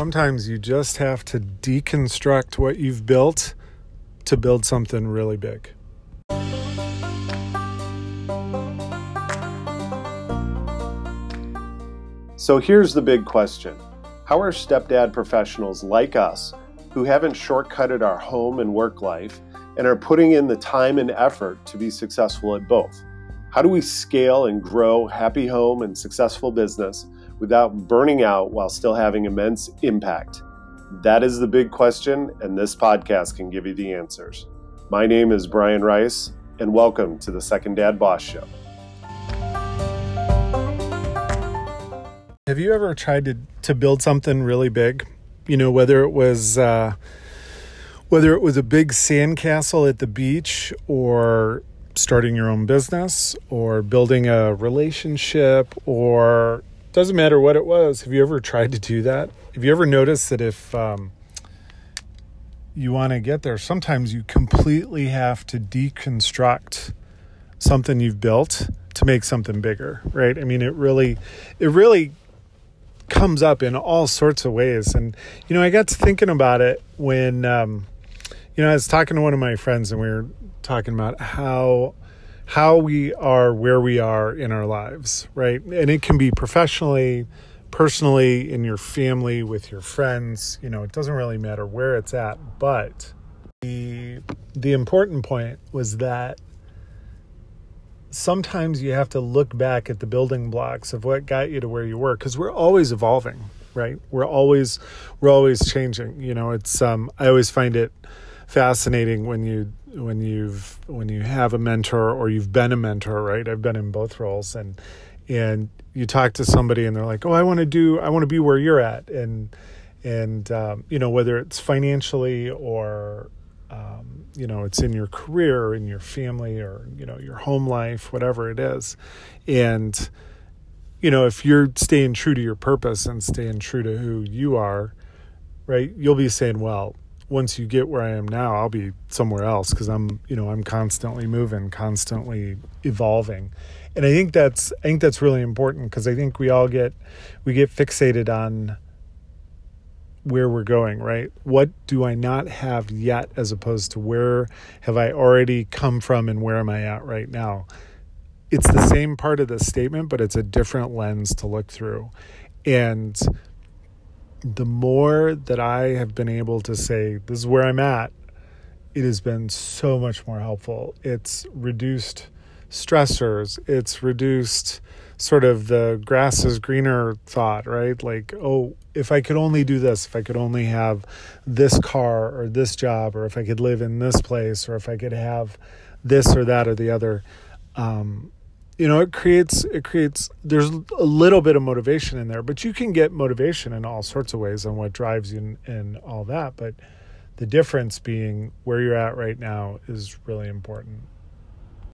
sometimes you just have to deconstruct what you've built to build something really big. So here's the big question How are stepdad professionals like us, who haven't shortcutted our home and work life and are putting in the time and effort to be successful at both? How do we scale and grow happy home and successful business without burning out while still having immense impact? That is the big question, and this podcast can give you the answers. My name is Brian Rice, and welcome to the Second Dad Boss Show. Have you ever tried to, to build something really big? You know, whether it was uh, whether it was a big sandcastle at the beach, or starting your own business, or building a relationship, or doesn't matter what it was. Have you ever tried to do that? Have you ever noticed that if um, you want to get there, sometimes you completely have to deconstruct something you've built to make something bigger, right? I mean, it really, it really comes up in all sorts of ways. And, you know, I got to thinking about it when, um, you know, I was talking to one of my friends and we were talking about how, how we are where we are in our lives, right? And it can be professionally, personally, in your family, with your friends, you know, it doesn't really matter where it's at. But the, the important point was that sometimes you have to look back at the building blocks of what got you to where you were because we're always evolving right we're always we're always changing you know it's um i always find it fascinating when you when you've when you have a mentor or you've been a mentor right? I've been in both roles and and you talk to somebody and they're like oh i want to do i want to be where you're at. And and um, you know whether it's financially or um, you know it's in your career in your family or you know your home life whatever it is. And you know if you're staying true to your purpose and staying true to who you are right you'll be saying well once you get where i am now i'll be somewhere else because i'm you know i'm constantly moving constantly evolving and i think that's i think that's really important because i think we all get we get fixated on where we're going, right? What do I not have yet as opposed to where have I already come from and where am I at right now? It's the same part of the statement, but it's a different lens to look through. And the more that I have been able to say, this is where I'm at, it has been so much more helpful. It's reduced stressors, it's reduced sort of the grass is greener thought, right? Like, oh, if I could only do this, if I could only have this car or this job, or if I could live in this place, or if I could have this or that or the other, um, you know, it creates it creates. There's a little bit of motivation in there, but you can get motivation in all sorts of ways on what drives you and, and all that. But the difference being where you're at right now is really important.